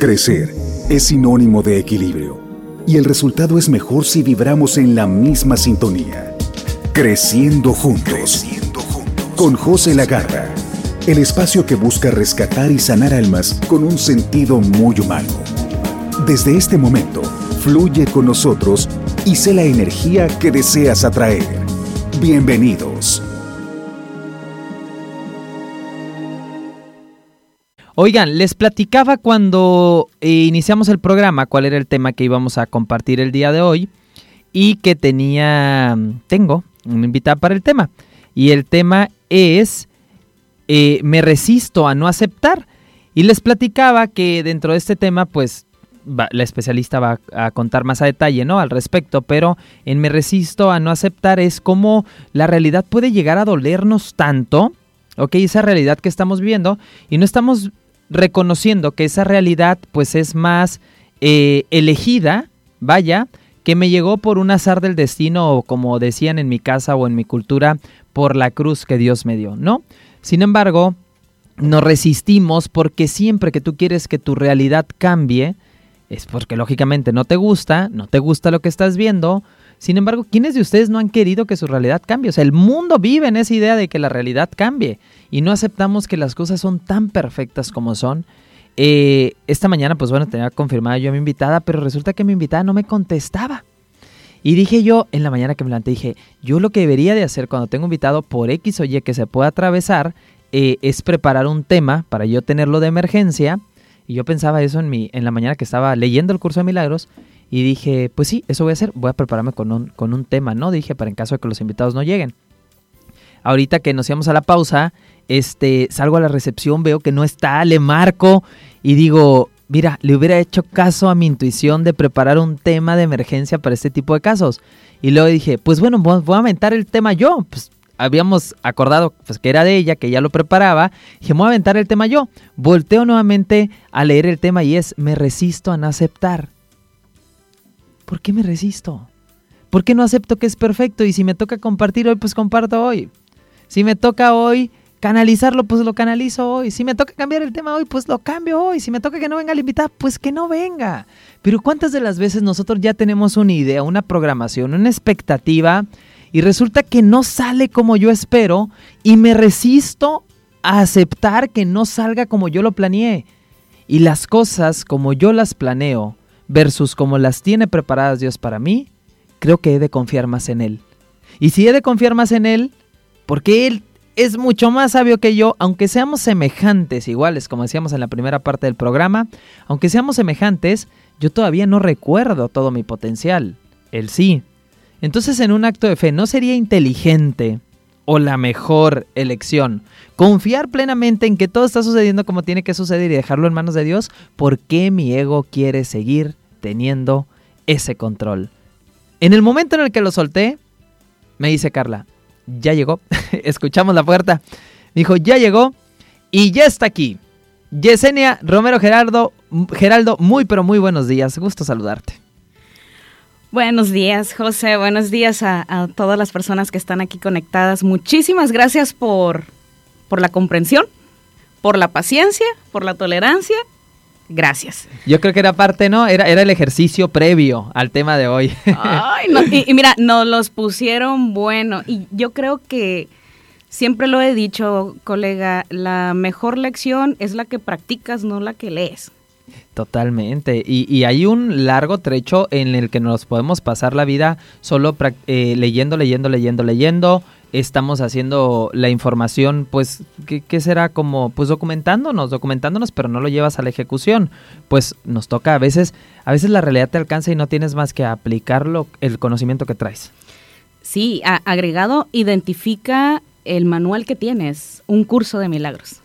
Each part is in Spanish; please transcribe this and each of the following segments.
Crecer es sinónimo de equilibrio y el resultado es mejor si vibramos en la misma sintonía. Creciendo juntos. Con José Lagarra. El espacio que busca rescatar y sanar almas con un sentido muy humano. Desde este momento, fluye con nosotros y sé la energía que deseas atraer. Bienvenidos. Oigan, les platicaba cuando eh, iniciamos el programa cuál era el tema que íbamos a compartir el día de hoy y que tenía, tengo una invitada para el tema. Y el tema es, eh, me resisto a no aceptar. Y les platicaba que dentro de este tema, pues la especialista va a contar más a detalle, ¿no? Al respecto, pero en me resisto a no aceptar es cómo la realidad puede llegar a dolernos tanto, ¿ok? Esa realidad que estamos viviendo y no estamos reconociendo que esa realidad pues es más eh, elegida, vaya, que me llegó por un azar del destino o como decían en mi casa o en mi cultura, por la cruz que Dios me dio, ¿no? Sin embargo, nos resistimos porque siempre que tú quieres que tu realidad cambie, es porque lógicamente no te gusta, no te gusta lo que estás viendo. Sin embargo, ¿quiénes de ustedes no han querido que su realidad cambie? O sea, el mundo vive en esa idea de que la realidad cambie y no aceptamos que las cosas son tan perfectas como son. Eh, esta mañana, pues bueno, tenía confirmada yo a mi invitada, pero resulta que mi invitada no me contestaba. Y dije yo, en la mañana que me levanté, dije, yo lo que debería de hacer cuando tengo invitado por X o Y que se pueda atravesar, eh, es preparar un tema para yo tenerlo de emergencia. Y yo pensaba eso en, mi, en la mañana que estaba leyendo el curso de milagros. Y dije, pues sí, eso voy a hacer, voy a prepararme con un, con un tema, ¿no? Dije, para en caso de que los invitados no lleguen. Ahorita que nos íbamos a la pausa, este, salgo a la recepción, veo que no está, le marco y digo, mira, le hubiera hecho caso a mi intuición de preparar un tema de emergencia para este tipo de casos. Y luego dije, pues bueno, voy a aventar el tema yo. Pues habíamos acordado pues, que era de ella, que ya lo preparaba. Dije, voy a aventar el tema yo. Volteo nuevamente a leer el tema y es, me resisto a no aceptar. ¿Por qué me resisto? ¿Por qué no acepto que es perfecto? Y si me toca compartir hoy, pues comparto hoy. Si me toca hoy canalizarlo, pues lo canalizo hoy. Si me toca cambiar el tema hoy, pues lo cambio hoy. Si me toca que no venga la invitada, pues que no venga. Pero ¿cuántas de las veces nosotros ya tenemos una idea, una programación, una expectativa y resulta que no sale como yo espero y me resisto a aceptar que no salga como yo lo planeé? Y las cosas como yo las planeo versus como las tiene preparadas Dios para mí, creo que he de confiar más en Él. Y si he de confiar más en Él, porque Él es mucho más sabio que yo, aunque seamos semejantes, iguales, como decíamos en la primera parte del programa, aunque seamos semejantes, yo todavía no recuerdo todo mi potencial. Él sí. Entonces, en un acto de fe, ¿no sería inteligente o la mejor elección confiar plenamente en que todo está sucediendo como tiene que suceder y dejarlo en manos de Dios? ¿Por qué mi ego quiere seguir teniendo ese control? En el momento en el que lo solté, me dice Carla, ya llegó. Escuchamos la puerta. dijo, ya llegó y ya está aquí. Yesenia Romero Gerardo, Geraldo, muy pero muy buenos días. Gusto saludarte. Buenos días, José. Buenos días a, todas las personas que están aquí conectadas. Muchísimas gracias por, por la comprensión, por la paciencia, por la tolerancia Gracias. Yo creo que era parte, ¿no? Era, era el ejercicio previo al tema de hoy. Ay, no, y, mira, nos los pusieron bueno. Y yo creo que siempre lo he dicho, colega, la mejor lección es la que practicas, no la que lees. Totalmente. Y, hay un largo trecho en el que nos podemos pasar la vida solo eh, leyendo, leyendo, leyendo, leyendo, estamos haciendo la información, pues, ¿qué, será? Como, pues documentándonos, documentándonos, pero no lo llevas a la ejecución. Pues nos toca a veces, a veces la realidad te alcanza y no tienes más que aplicarlo, el conocimiento que traes. Sí, agregado, identifica el manual que tienes, un curso de milagros.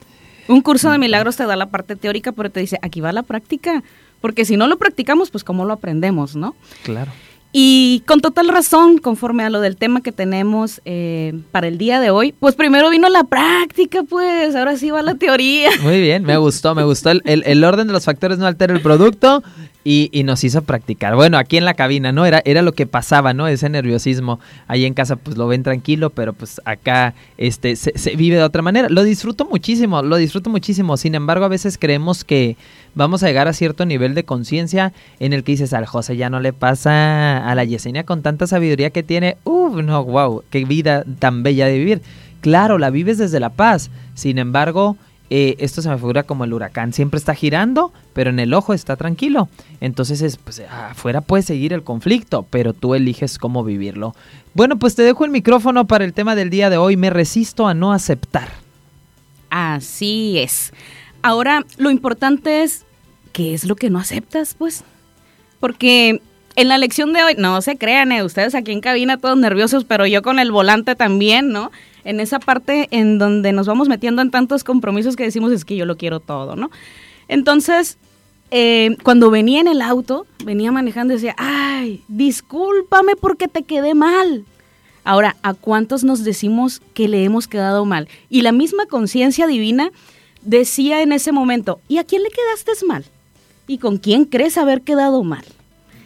Un curso de milagros te da la parte teórica, pero te dice, aquí va la práctica, porque si no lo practicamos, pues cómo lo aprendemos, ¿no? Claro. Y con total razón, conforme a lo del tema que tenemos eh, para el día de hoy, pues primero vino la práctica, pues ahora sí va la teoría. Muy bien, me gustó, me gustó. El, el, orden de los factores no altera el producto y, y, nos hizo practicar. Bueno, aquí en la cabina, ¿no? Era, era lo que pasaba, ¿no? Ese nerviosismo. Ahí en casa pues lo ven tranquilo, pero pues acá este, se, se vive de otra manera. Lo disfruto muchísimo, lo disfruto muchísimo. Sin embargo, a veces creemos que vamos a llegar a cierto nivel de conciencia en el que dices, al José ya no le pasa a la Yesenia con tanta sabiduría que tiene. Uf, no, wow, qué vida tan bella de vivir. Claro, la vives desde la paz. Sin embargo, eh, esto se me figura como el huracán. Siempre está girando, pero en el ojo está tranquilo. Entonces, es, pues, afuera puede seguir el conflicto, pero tú eliges cómo vivirlo. Bueno, pues te dejo el micrófono para el tema del día de hoy. Me resisto a no aceptar. Así es. Ahora, lo importante es, ¿qué es lo que no aceptas, pues? Porque en la lección de hoy, no se crean, eh, ustedes aquí en cabina todos nerviosos, pero yo con el volante también, ¿no? En esa parte en donde nos vamos metiendo en tantos compromisos que decimos es que yo lo quiero todo, ¿no? Entonces, eh, cuando venía en el auto, venía manejando y decía, ay, discúlpame porque te quedé mal. Ahora, ¿a cuántos nos decimos que le hemos quedado mal? Y la misma conciencia divina decía en ese momento, ¿y a quién le quedaste mal? ¿Y con quién crees haber quedado mal?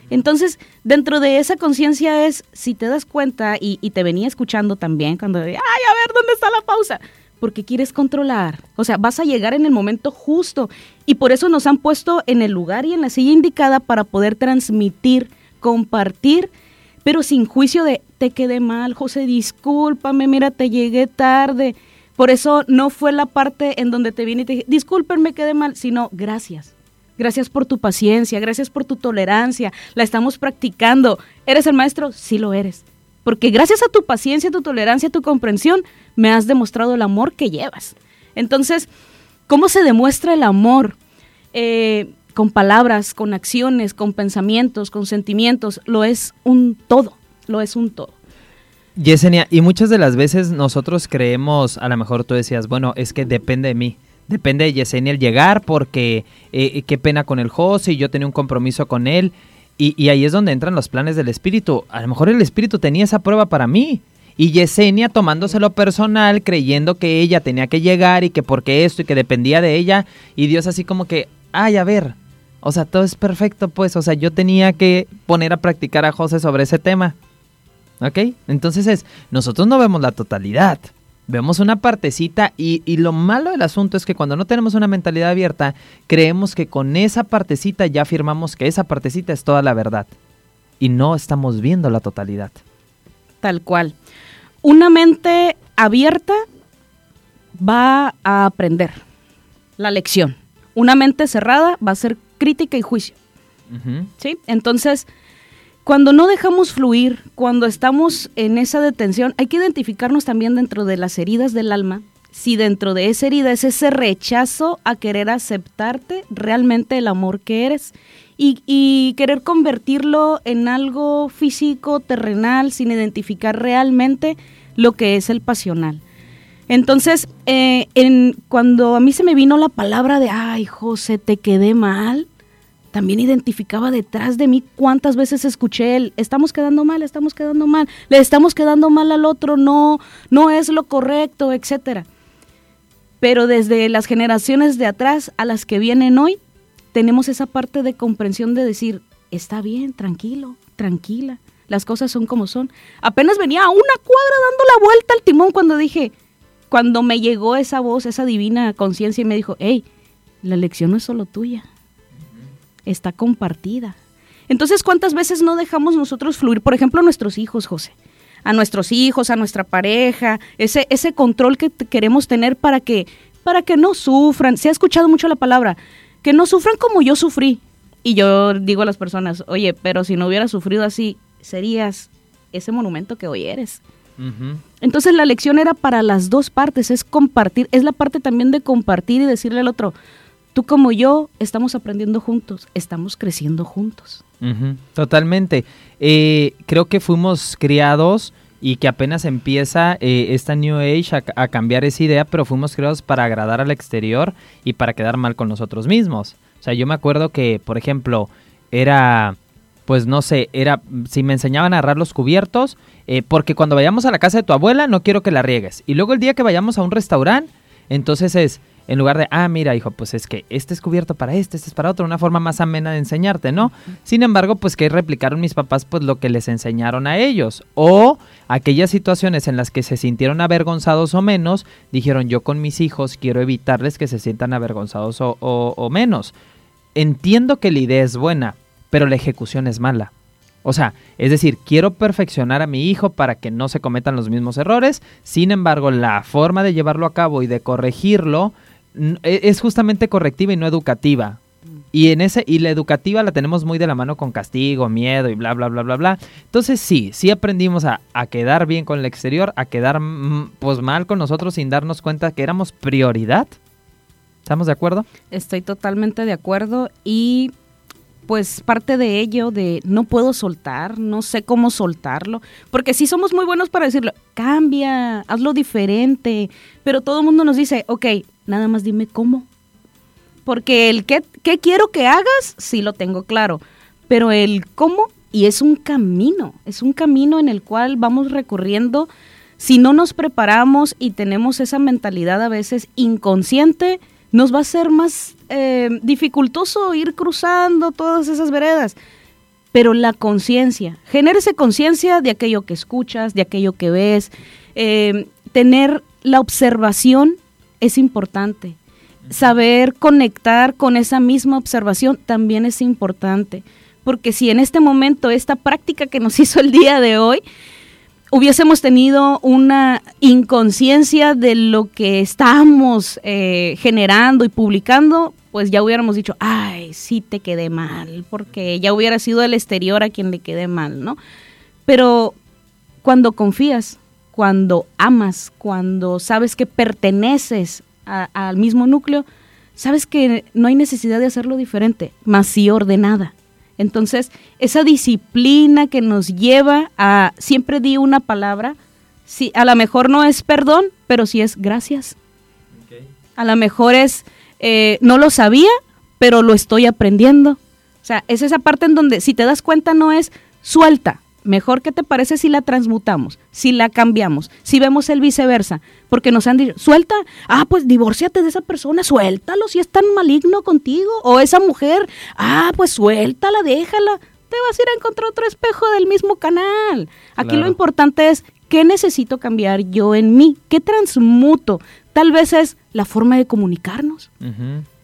Entonces, dentro de esa conciencia es, si te das cuenta, y, te venía escuchando también cuando, ay, a ver, ¿dónde está la pausa? Porque quieres controlar. O sea, vas a llegar en el momento justo. Y por eso nos han puesto en el lugar y en la silla indicada para poder transmitir, compartir, pero sin juicio de, te quedé mal, José, discúlpame, mira, te llegué tarde por eso no fue la parte en donde te vine y te dije, discúlpenme, quedé mal, sino gracias. Gracias por tu paciencia, gracias por tu tolerancia, la estamos practicando. ¿Eres el maestro? Sí lo eres. Porque gracias a tu paciencia, tu tolerancia, tu comprensión, me has demostrado el amor que llevas. Entonces, ¿cómo se demuestra el amor? Eh, con palabras, con acciones, con pensamientos, con sentimientos. Lo es un todo, lo es un todo. Yesenia, y muchas de las veces nosotros creemos, a lo mejor tú decías, bueno, es que depende de mí. Depende de Yesenia el llegar porque eh, qué pena con el José y yo tenía un compromiso con él. Y, y, ahí es donde entran los planes del espíritu. A lo mejor el espíritu tenía esa prueba para mí. Y Yesenia tomándoselo personal, creyendo que ella tenía que llegar y que porque esto y que dependía de ella. Y Dios así como que, ay, a ver. O sea, todo es perfecto, pues. O sea, yo tenía que poner a practicar a José sobre ese tema. ¿Ok? Entonces es, nosotros no vemos la totalidad, vemos una partecita y, y, lo malo del asunto es que cuando no tenemos una mentalidad abierta, creemos que con esa partecita ya afirmamos que esa partecita es toda la verdad y no estamos viendo la totalidad. Tal cual. Una mente abierta va a aprender la lección. Una mente cerrada va a ser crítica y juicio. ¿Sí? Entonces, cuando no dejamos fluir, cuando estamos en esa detención, hay que identificarnos también dentro de las heridas del alma. Si dentro de esa herida es ese rechazo a querer aceptarte realmente el amor que eres y, querer convertirlo en algo físico, terrenal, sin identificar realmente lo que es el pasional. Entonces, eh, cuando a mí se me vino la palabra de, ay, José, te quedé mal, también identificaba detrás de mí cuántas veces escuché el estamos quedando mal, estamos quedando mal, le estamos quedando mal al otro, no, no es lo correcto, etcétera. Pero desde las generaciones de atrás a las que vienen hoy, tenemos esa parte de comprensión de decir, está bien, tranquilo, tranquila, las cosas son como son. Apenas venía a una cuadra dando la vuelta al timón cuando dije, cuando me llegó esa voz, esa divina conciencia y me dijo, hey, la lección no es solo tuya, está compartida. Entonces, ¿cuántas veces no dejamos nosotros fluir, por ejemplo, a nuestros hijos, José? A nuestros hijos, a nuestra pareja, ese, ese control que queremos tener para que, para que no sufran. Se ha escuchado mucho la palabra, que no sufran como yo sufrí. Y yo digo a las personas, oye, pero si no hubieras sufrido así, serías ese monumento que hoy eres. Entonces la lección era para las dos partes, es compartir, es la parte también de compartir y decirle al otro, tú como yo estamos aprendiendo juntos, estamos creciendo juntos. totalmente. Eh, creo que fuimos criados y que apenas empieza eh, esta New Age a, cambiar esa idea, pero fuimos criados para agradar al exterior y para quedar mal con nosotros mismos. O sea, yo me acuerdo que, por ejemplo, era pues no sé, era si me enseñaban a agarrar los cubiertos, eh, porque cuando vayamos a la casa de tu abuela no quiero que la riegues. Y luego el día que vayamos a un restaurante, entonces es, en lugar de, ah, mira, hijo, pues es que este es cubierto para este, este es para otro, una forma más amena de enseñarte, ¿no? Sin embargo, pues que replicaron mis papás pues lo que les enseñaron a ellos. O aquellas situaciones en las que se sintieron avergonzados o menos, dijeron, yo con mis hijos quiero evitarles que se sientan avergonzados o, o menos. Entiendo que la idea es buena, pero la ejecución es mala. O sea, es decir, quiero perfeccionar a mi hijo para que no se cometan los mismos errores, sin embargo, la forma de llevarlo a cabo y de corregirlo es justamente correctiva y no educativa. Y en ese y la educativa la tenemos muy de la mano con castigo, miedo y bla bla bla bla bla. Entonces sí, sí aprendimos a, quedar bien con el exterior, a quedar pues mal con nosotros sin darnos cuenta que éramos prioridad. ¿Estamos de acuerdo? Estoy totalmente de acuerdo y pues parte de ello de no puedo soltar, no sé cómo soltarlo, porque sí somos muy buenos para decirlo, cambia, hazlo diferente, pero todo el mundo nos dice, ok, nada más dime cómo. Porque el qué, qué quiero que hagas, sí lo tengo claro, pero el cómo, y es un camino, es un camino en el cual vamos recorriendo, si no nos preparamos y tenemos esa mentalidad a veces inconsciente, nos va a ser más eh, dificultoso ir cruzando todas esas veredas. Pero la conciencia, genérese conciencia de aquello que escuchas, de aquello que ves, eh, tener la observación es importante. Saber conectar con esa misma observación también es importante, porque si en este momento esta práctica que nos hizo el día de hoy, hubiésemos tenido una inconsciencia de lo que estamos eh, generando y publicando, pues ya hubiéramos dicho, ay, sí te quedé mal, porque ya hubiera sido el exterior a quien le quedé mal, ¿no? Pero cuando confías, cuando amas, cuando sabes que perteneces al mismo núcleo, sabes que no hay necesidad de hacerlo diferente, más sí ordenada. Entonces, esa disciplina que nos lleva a siempre di una palabra, si a lo mejor no es perdón, pero sí es gracias. A lo mejor es eh, no lo sabía, pero lo estoy aprendiendo. O sea, es esa parte en donde si te das cuenta no es suelta, Mejor que te parece si la transmutamos, si la cambiamos, si vemos el viceversa, porque nos han dicho, suelta, ah, pues divórciate de esa persona, suéltalo si es tan maligno contigo, o esa mujer, ah, pues suéltala, déjala, te vas a ir a encontrar otro espejo del mismo canal. Aquí lo importante es, ¿qué necesito cambiar yo en mí? ¿Qué transmuto? Tal vez es la forma de comunicarnos.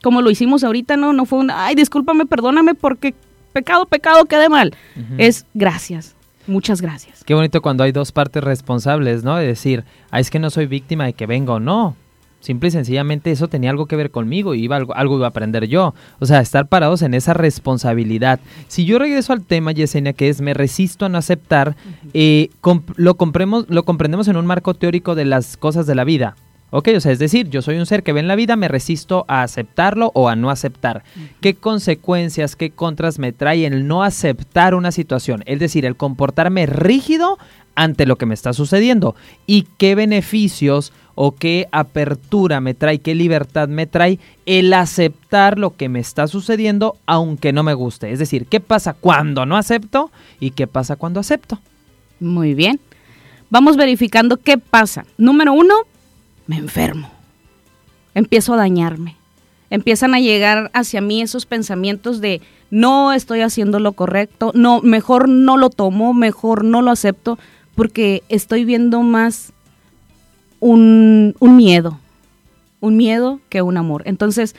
Como lo hicimos ahorita, no, no fue un, ay, discúlpame, perdóname porque pecado, pecado, quede mal. Es gracias Muchas gracias. Qué bonito cuando hay dos partes responsables, ¿no? De decir, ah, es que no soy víctima de que vengo, no. Simple y sencillamente eso tenía algo que ver conmigo y iba algo, algo iba a aprender yo. O sea, estar parados en esa responsabilidad. Si yo regreso al tema, Yesenia, que es me resisto a no aceptar, eh, lo, compremos, lo comprendemos en un marco teórico de las cosas de la vida. Ok, o sea, es decir, yo soy un ser que ve en la vida, me resisto a aceptarlo o a no aceptar. ¿Qué consecuencias, qué contras me trae el no aceptar una situación? Es decir, el comportarme rígido ante lo que me está sucediendo. ¿Y qué beneficios o qué apertura me trae, qué libertad me trae el aceptar lo que me está sucediendo aunque no me guste? Es decir, ¿qué pasa cuando no acepto y qué pasa cuando acepto? Muy bien. Vamos verificando qué pasa. Número uno, me enfermo, empiezo a dañarme. Empiezan a llegar hacia mí esos pensamientos de no estoy haciendo lo correcto, no, mejor no lo tomo, mejor no lo acepto, porque estoy viendo más un, miedo, un miedo que un amor. Entonces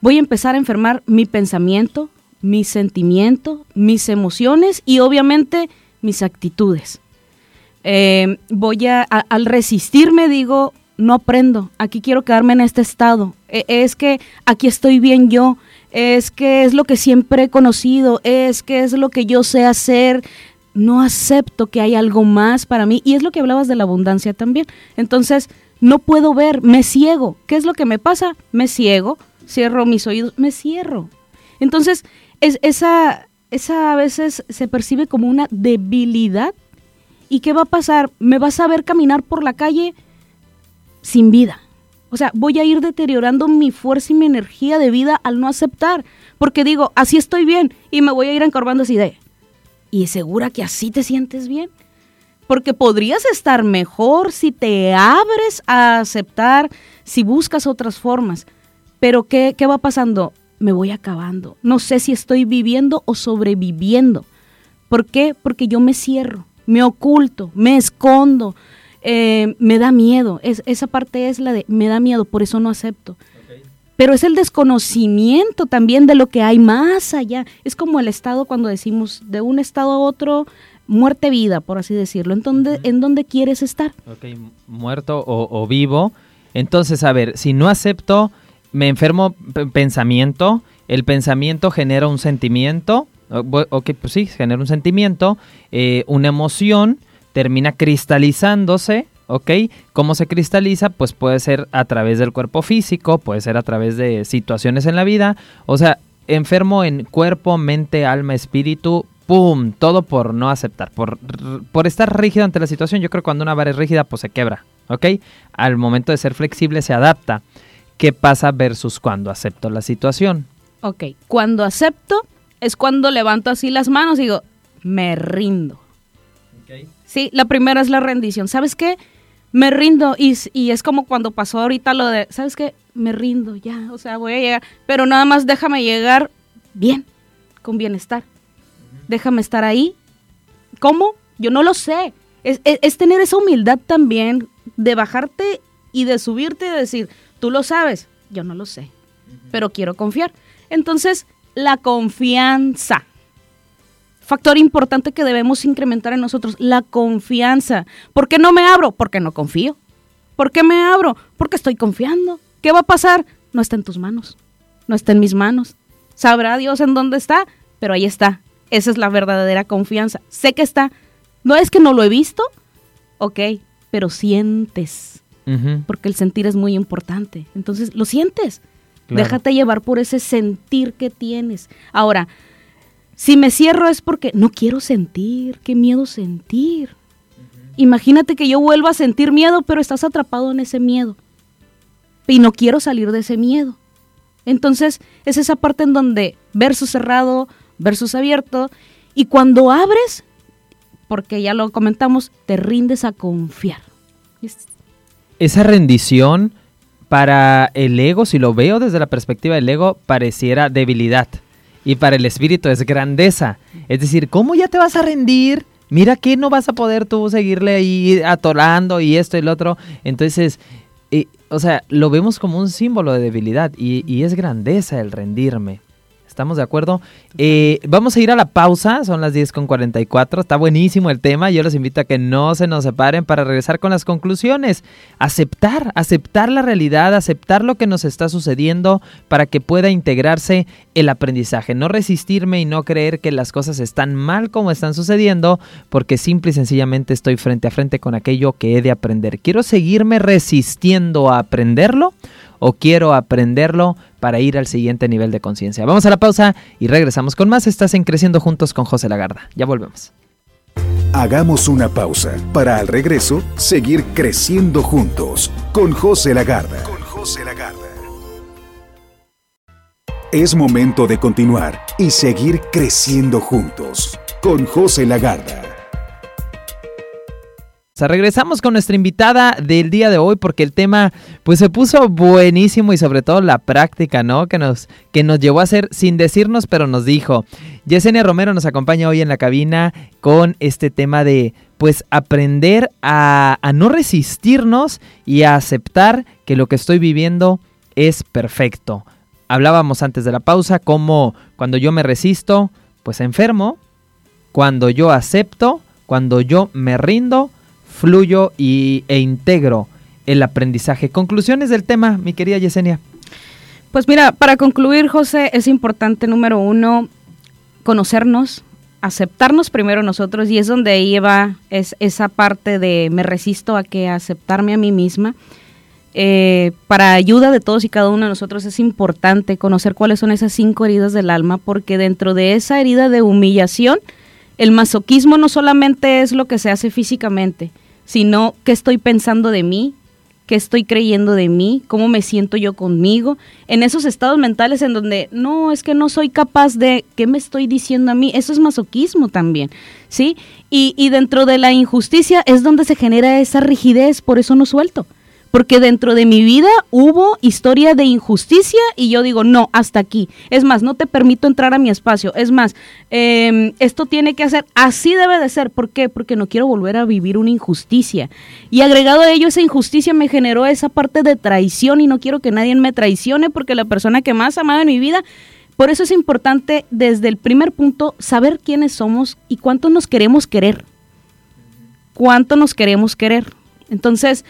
voy a empezar a enfermar mi pensamiento, mi sentimiento, mis emociones y obviamente mis actitudes. Eh, voy a, al resistirme digo, no aprendo, aquí quiero quedarme en este estado, e, es que aquí estoy bien yo, es que es lo que siempre he conocido, es que es lo que yo sé hacer, no acepto que hay algo más para mí y es lo que hablabas de la abundancia también. Entonces, no puedo ver, me ciego. ¿Qué es lo que me pasa? Me ciego, cierro mis oídos, me cierro. Entonces, es, esa, esa a veces se percibe como una debilidad. ¿Y qué va a pasar? Me vas a ver caminar por la calle sin vida. O sea, voy a ir deteriorando mi fuerza y mi energía de vida al no aceptar. Porque digo, así estoy bien y me voy a ir encorvando así de, ¿Y segura que así te sientes bien? Porque podrías estar mejor si te abres a aceptar, si buscas otras formas. Pero ¿qué, qué va pasando? Me voy acabando. No sé si estoy viviendo o sobreviviendo. ¿Por qué? Porque yo me cierro, me oculto, me escondo, eh, me da miedo. Es, esa parte es la de me da miedo, por eso no acepto. Pero es el desconocimiento también de lo que hay más allá. Es como el estado cuando decimos de un estado a otro, muerte, vida, por así decirlo. ¿En dónde, ¿en dónde quieres estar? Ok, muerto o, vivo. Entonces, a ver, si no acepto, me enfermo pensamiento, el pensamiento genera un sentimiento, ok, pues sí, genera un sentimiento, eh, una emoción, termina cristalizándose, ¿ok? ¿Cómo se cristaliza? Pues puede ser a través del cuerpo físico, puede ser a través de situaciones en la vida, o sea, enfermo en cuerpo, mente, alma, espíritu, ¡pum! Todo por no aceptar, por, por estar rígido ante la situación. Yo creo que cuando una vara es rígida, pues se quebra, ¿ok? Al momento de ser flexible se adapta. ¿Qué pasa versus cuando acepto la situación? Ok, cuando acepto es cuando levanto así las manos y digo, me rindo. Sí, la primera es la rendición. ¿Sabes qué? Me rindo y, y, es como cuando pasó ahorita lo de, ¿sabes qué? Me rindo, ya, o sea, voy a llegar, pero nada más déjame llegar bien, con bienestar. Déjame estar ahí. ¿Cómo? Yo no lo sé. Es, es tener esa humildad también de bajarte y de subirte y de decir, tú lo sabes, yo no lo sé, pero quiero confiar. Entonces, la confianza. Factor importante que debemos incrementar en nosotros, la confianza. ¿Por qué no me abro? Porque no confío. ¿Por qué me abro? Porque estoy confiando. ¿Qué va a pasar? No está en tus manos, no está en mis manos. Sabrá Dios en dónde está, pero ahí está. Esa es la verdadera confianza. Sé que está. No es que no lo he visto, ok, pero sientes. Porque el sentir es muy importante. Entonces, lo sientes. Déjate llevar por ese sentir que tienes. Ahora, si me cierro es porque no quiero sentir, qué miedo sentir. Imagínate que yo vuelva a sentir miedo, pero estás atrapado en ese miedo. Y no quiero salir de ese miedo. Entonces, es esa parte en donde versus cerrado, versus abierto. Y cuando abres, porque ya lo comentamos, te rindes a confiar. Esa rendición para el ego, si lo veo desde la perspectiva del ego, pareciera debilidad. Y para el espíritu es grandeza. Es decir, ¿cómo ya te vas a rendir? Mira que no vas a poder tú seguirle ahí atorando y esto y lo otro. Entonces, eh, o sea, lo vemos como un símbolo de debilidad y, y es grandeza el rendirme. ¿Estamos de acuerdo? Eh, vamos a ir a la pausa, son las 10 con 44. Está buenísimo el tema. Yo los invito a que no se nos separen para regresar con las conclusiones. Aceptar, aceptar la realidad, aceptar lo que nos está sucediendo para que pueda integrarse el aprendizaje. No resistirme y no creer que las cosas están mal como están sucediendo, porque simple y sencillamente estoy frente a frente con aquello que he de aprender. ¿Quiero seguirme resistiendo a aprenderlo? O quiero aprenderlo para ir al siguiente nivel de conciencia. Vamos a la pausa y regresamos con más. Estás en Creciendo Juntos con José Lagarda. Ya volvemos. Hagamos una pausa para al regreso seguir creciendo juntos con José Lagarda. Con José Lagarda. Es momento de continuar y seguir creciendo juntos con José Lagarda regresamos con nuestra invitada del día de hoy porque el tema pues se puso buenísimo y sobre todo la práctica, ¿no? Que nos, que nos llevó a hacer sin decirnos, pero nos dijo. Yesenia Romero nos acompaña hoy en la cabina con este tema de pues aprender a, no resistirnos y a aceptar que lo que estoy viviendo es perfecto. Hablábamos antes de la pausa como cuando yo me resisto, pues enfermo. Cuando yo acepto, cuando yo me rindo, fluyo y, e integro el aprendizaje. Conclusiones del tema, mi querida Yesenia. Pues mira, para concluir, José, es importante, número uno, conocernos, aceptarnos primero nosotros, y es donde ahí es, esa parte de me resisto a que aceptarme a mí misma. Eh, para ayuda de todos y cada uno de nosotros es importante conocer cuáles son esas cinco heridas del alma, porque dentro de esa herida de humillación, el masoquismo no solamente es lo que se hace físicamente, sino qué estoy pensando de mí, qué estoy creyendo de mí, cómo me siento yo conmigo, en esos estados mentales en donde no, es que no soy capaz de, ¿qué me estoy diciendo a mí? Eso es masoquismo también. ¿sí? Y, y dentro de la injusticia es donde se genera esa rigidez, por eso no suelto porque dentro de mi vida hubo historia de injusticia y yo digo, no, hasta aquí. Es más, no te permito entrar a mi espacio. Es más, em, esto tiene que hacer, así debe de ser. ¿Por qué? Porque no quiero volver a vivir una injusticia. Y agregado a ello, esa injusticia me generó esa parte de traición y no quiero que nadie me traicione porque la persona que más amaba en mi vida por eso es importante desde el primer punto saber quiénes somos y cuánto nos queremos querer. Cuánto nos queremos querer. Entonces,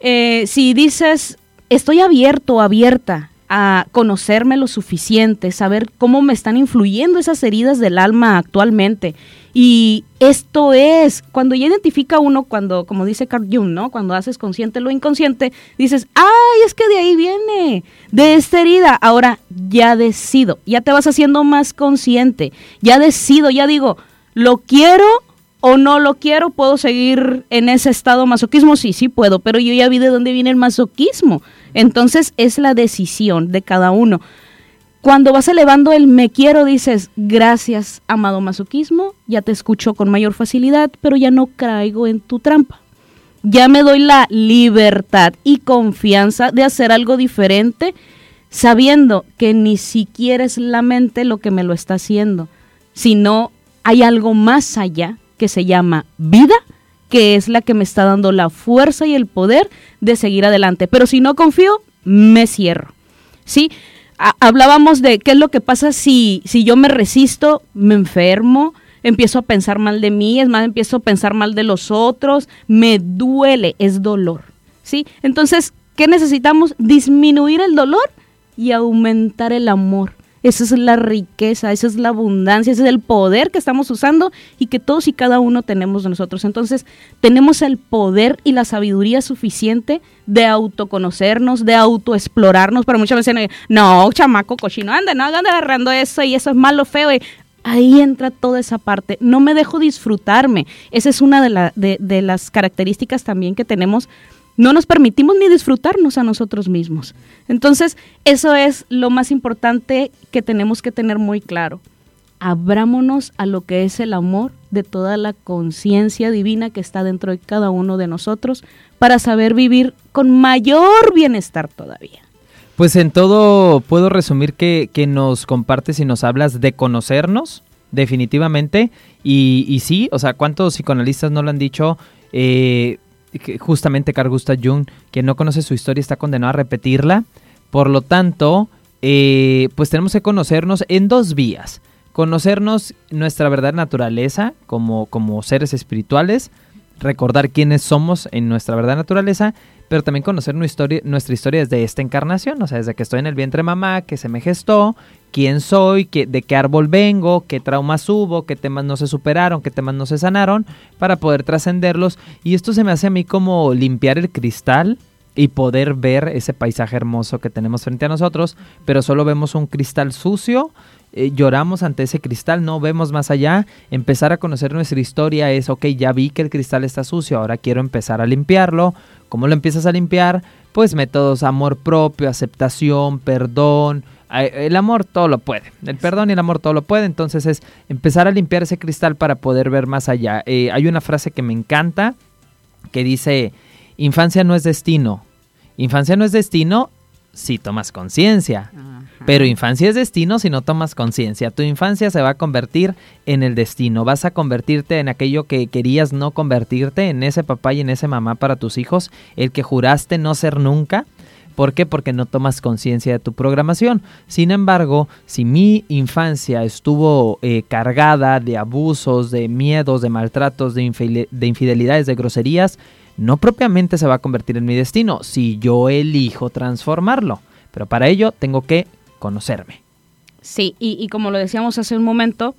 eh, si dices, estoy abierto, abierta a conocerme lo suficiente, saber cómo me están influyendo esas heridas del alma actualmente. Y esto es, cuando ya identifica uno, cuando, como dice Carl Jung, ¿no? Cuando haces consciente lo inconsciente, dices, ay, es que de ahí viene, de esta herida. Ahora ya decido, ya te vas haciendo más consciente, ya decido, ya digo, lo quiero o no lo quiero, puedo seguir en ese estado masoquismo, sí, sí puedo, pero yo ya vi de dónde viene el masoquismo. Entonces es la decisión de cada uno. Cuando vas elevando el me quiero, dices, gracias, amado masoquismo, ya te escucho con mayor facilidad, pero ya no caigo en tu trampa. Ya me doy la libertad y confianza de hacer algo diferente, sabiendo que ni siquiera es la mente lo que me lo está haciendo, sino hay algo más allá que se llama vida, que es la que me está dando la fuerza y el poder de seguir adelante. Pero si no confío, me cierro. ¿Sí? hablábamos de qué es lo que pasa si, si yo me resisto, me enfermo, empiezo a pensar mal de mí, es más, empiezo a pensar mal de los otros, me duele, es dolor. ¿Sí? Entonces, ¿qué necesitamos? Disminuir el dolor y aumentar el amor. Esa es la riqueza, esa es la abundancia, ese es el poder que estamos usando y que todos y cada uno tenemos nosotros. Entonces, tenemos el poder y la sabiduría suficiente de autoconocernos, de autoexplorarnos, pero muchas veces no, chamaco cochino, anda, no hagan agarrando eso y eso es malo, feo. ahí entra toda esa parte. No me dejo disfrutarme. Esa es una de, de, de las características también que tenemos no nos permitimos ni disfrutarnos a nosotros mismos. Entonces, eso es lo más importante que tenemos que tener muy claro. Abrámonos a lo que es el amor de toda la conciencia divina que está dentro de cada uno de nosotros para saber vivir con mayor bienestar todavía. Pues en todo puedo resumir que, nos compartes y nos hablas de conocernos, definitivamente. Y, y sí, o sea, ¿cuántos psicoanalistas no lo han dicho? Eh, justamente Carl Gustav Jung, quien no conoce su historia está condenado a repetirla. Por lo tanto, eh, pues tenemos que conocernos en dos vías. Conocernos nuestra verdadera naturaleza como, como seres espirituales, recordar quiénes somos en nuestra verdadera naturaleza pero también conocer nuestra historia, nuestra historia desde esta encarnación, o sea, desde que estoy en el vientre de mamá, que se me gestó, quién soy, qué, de qué árbol vengo, qué traumas hubo, qué temas no se superaron, qué temas no se sanaron, para poder trascenderlos. Y esto se me hace a mí como limpiar el cristal y poder ver ese paisaje hermoso que tenemos frente a nosotros, pero solo vemos un cristal sucio eh, lloramos ante ese cristal, no vemos más allá, empezar a conocer nuestra historia es, ok, ya vi que el cristal está sucio, ahora quiero empezar a limpiarlo. ¿Cómo lo empiezas a limpiar? Pues métodos amor propio, aceptación, perdón. El amor todo lo puede, el perdón y el amor todo lo puede, entonces es empezar a limpiar ese cristal para poder ver más allá. Eh, hay una frase que me encanta que dice, infancia no es destino, infancia no es destino si tomas conciencia. Pero infancia es destino si no tomas conciencia. Tu infancia se va a convertir en el destino. Vas a convertirte en aquello que querías no convertirte, en ese papá y en ese mamá para tus hijos, el que juraste no ser nunca. ¿Por qué? Porque no tomas conciencia de tu programación. Sin embargo, si mi infancia estuvo eh, cargada de abusos, de miedos, de maltratos, de infidelidades, de groserías, no propiamente se va a convertir en mi destino si yo elijo transformarlo. Pero para ello tengo que conocerme. Sí, y, como lo decíamos hace un momento,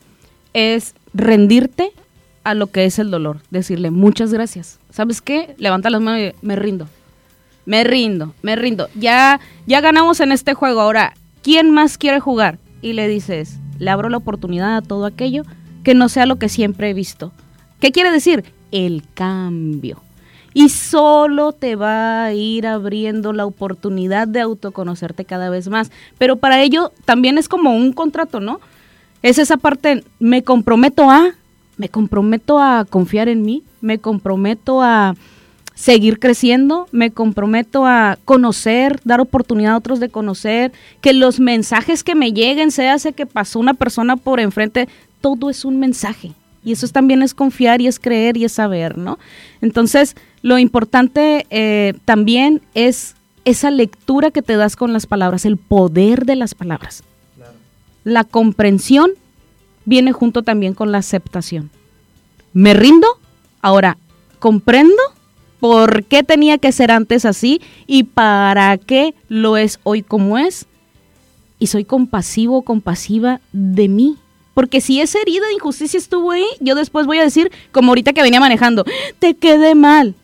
es rendirte a lo que es el dolor. Decirle muchas gracias. ¿Sabes qué? Levanta las manos y me rindo. Me rindo, me rindo. Ya, ya ganamos en este juego. Ahora, ¿quién más quiere jugar? Y le dices, le abro la oportunidad a todo aquello que no sea lo que siempre he visto. ¿Qué quiere decir? El cambio y solo te va a ir abriendo la oportunidad de autoconocerte cada vez más. Pero para ello también es como un contrato, ¿no? Es esa parte, me comprometo a, me comprometo a confiar en mí, me comprometo a seguir creciendo, me comprometo a conocer, dar oportunidad a otros de conocer, que los mensajes que me lleguen, sea hace que pasó una persona por enfrente, todo es un mensaje. Y eso también es confiar y es creer y es saber, ¿no? Entonces, lo importante eh, también es esa lectura que te das con las palabras, el poder de las palabras. La comprensión viene junto también con la aceptación. Me rindo, ahora comprendo por qué tenía que ser antes así y para qué lo es hoy como es. Y soy compasivo o compasiva de mí. Porque si esa herida de injusticia estuvo ahí, yo después voy a decir, como ahorita que venía manejando, te quedé mal.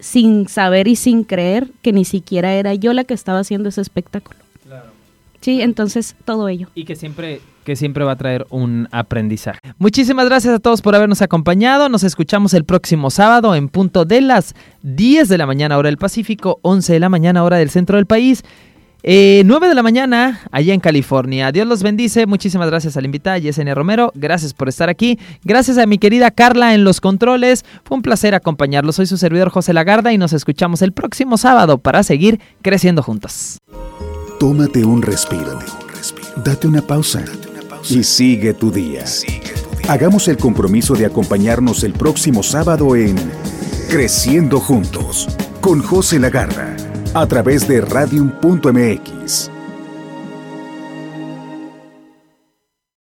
Sin saber y sin creer que ni siquiera era yo la que estaba haciendo ese espectáculo. Sí, entonces todo ello. Y que siempre que siempre va a traer un aprendizaje. Muchísimas gracias a todos por habernos acompañado. Nos escuchamos el próximo sábado en punto de las 10 de la mañana hora del Pacífico, 11 de la mañana hora del centro del país. Eh, 9 de la mañana allá en California. Dios los bendice. Muchísimas gracias a la invitada Yesenia Romero. Gracias por estar aquí. Gracias a mi querida Carla en los controles. Fue un placer acompañarlos. Soy su servidor José Lagarda y nos escuchamos el próximo sábado para seguir creciendo juntos. Tómate un respiro. Date una pausa y sigue tu día. Hagamos el compromiso de acompañarnos el próximo sábado en Creciendo Juntos con José Lagarda a través de radium.mx.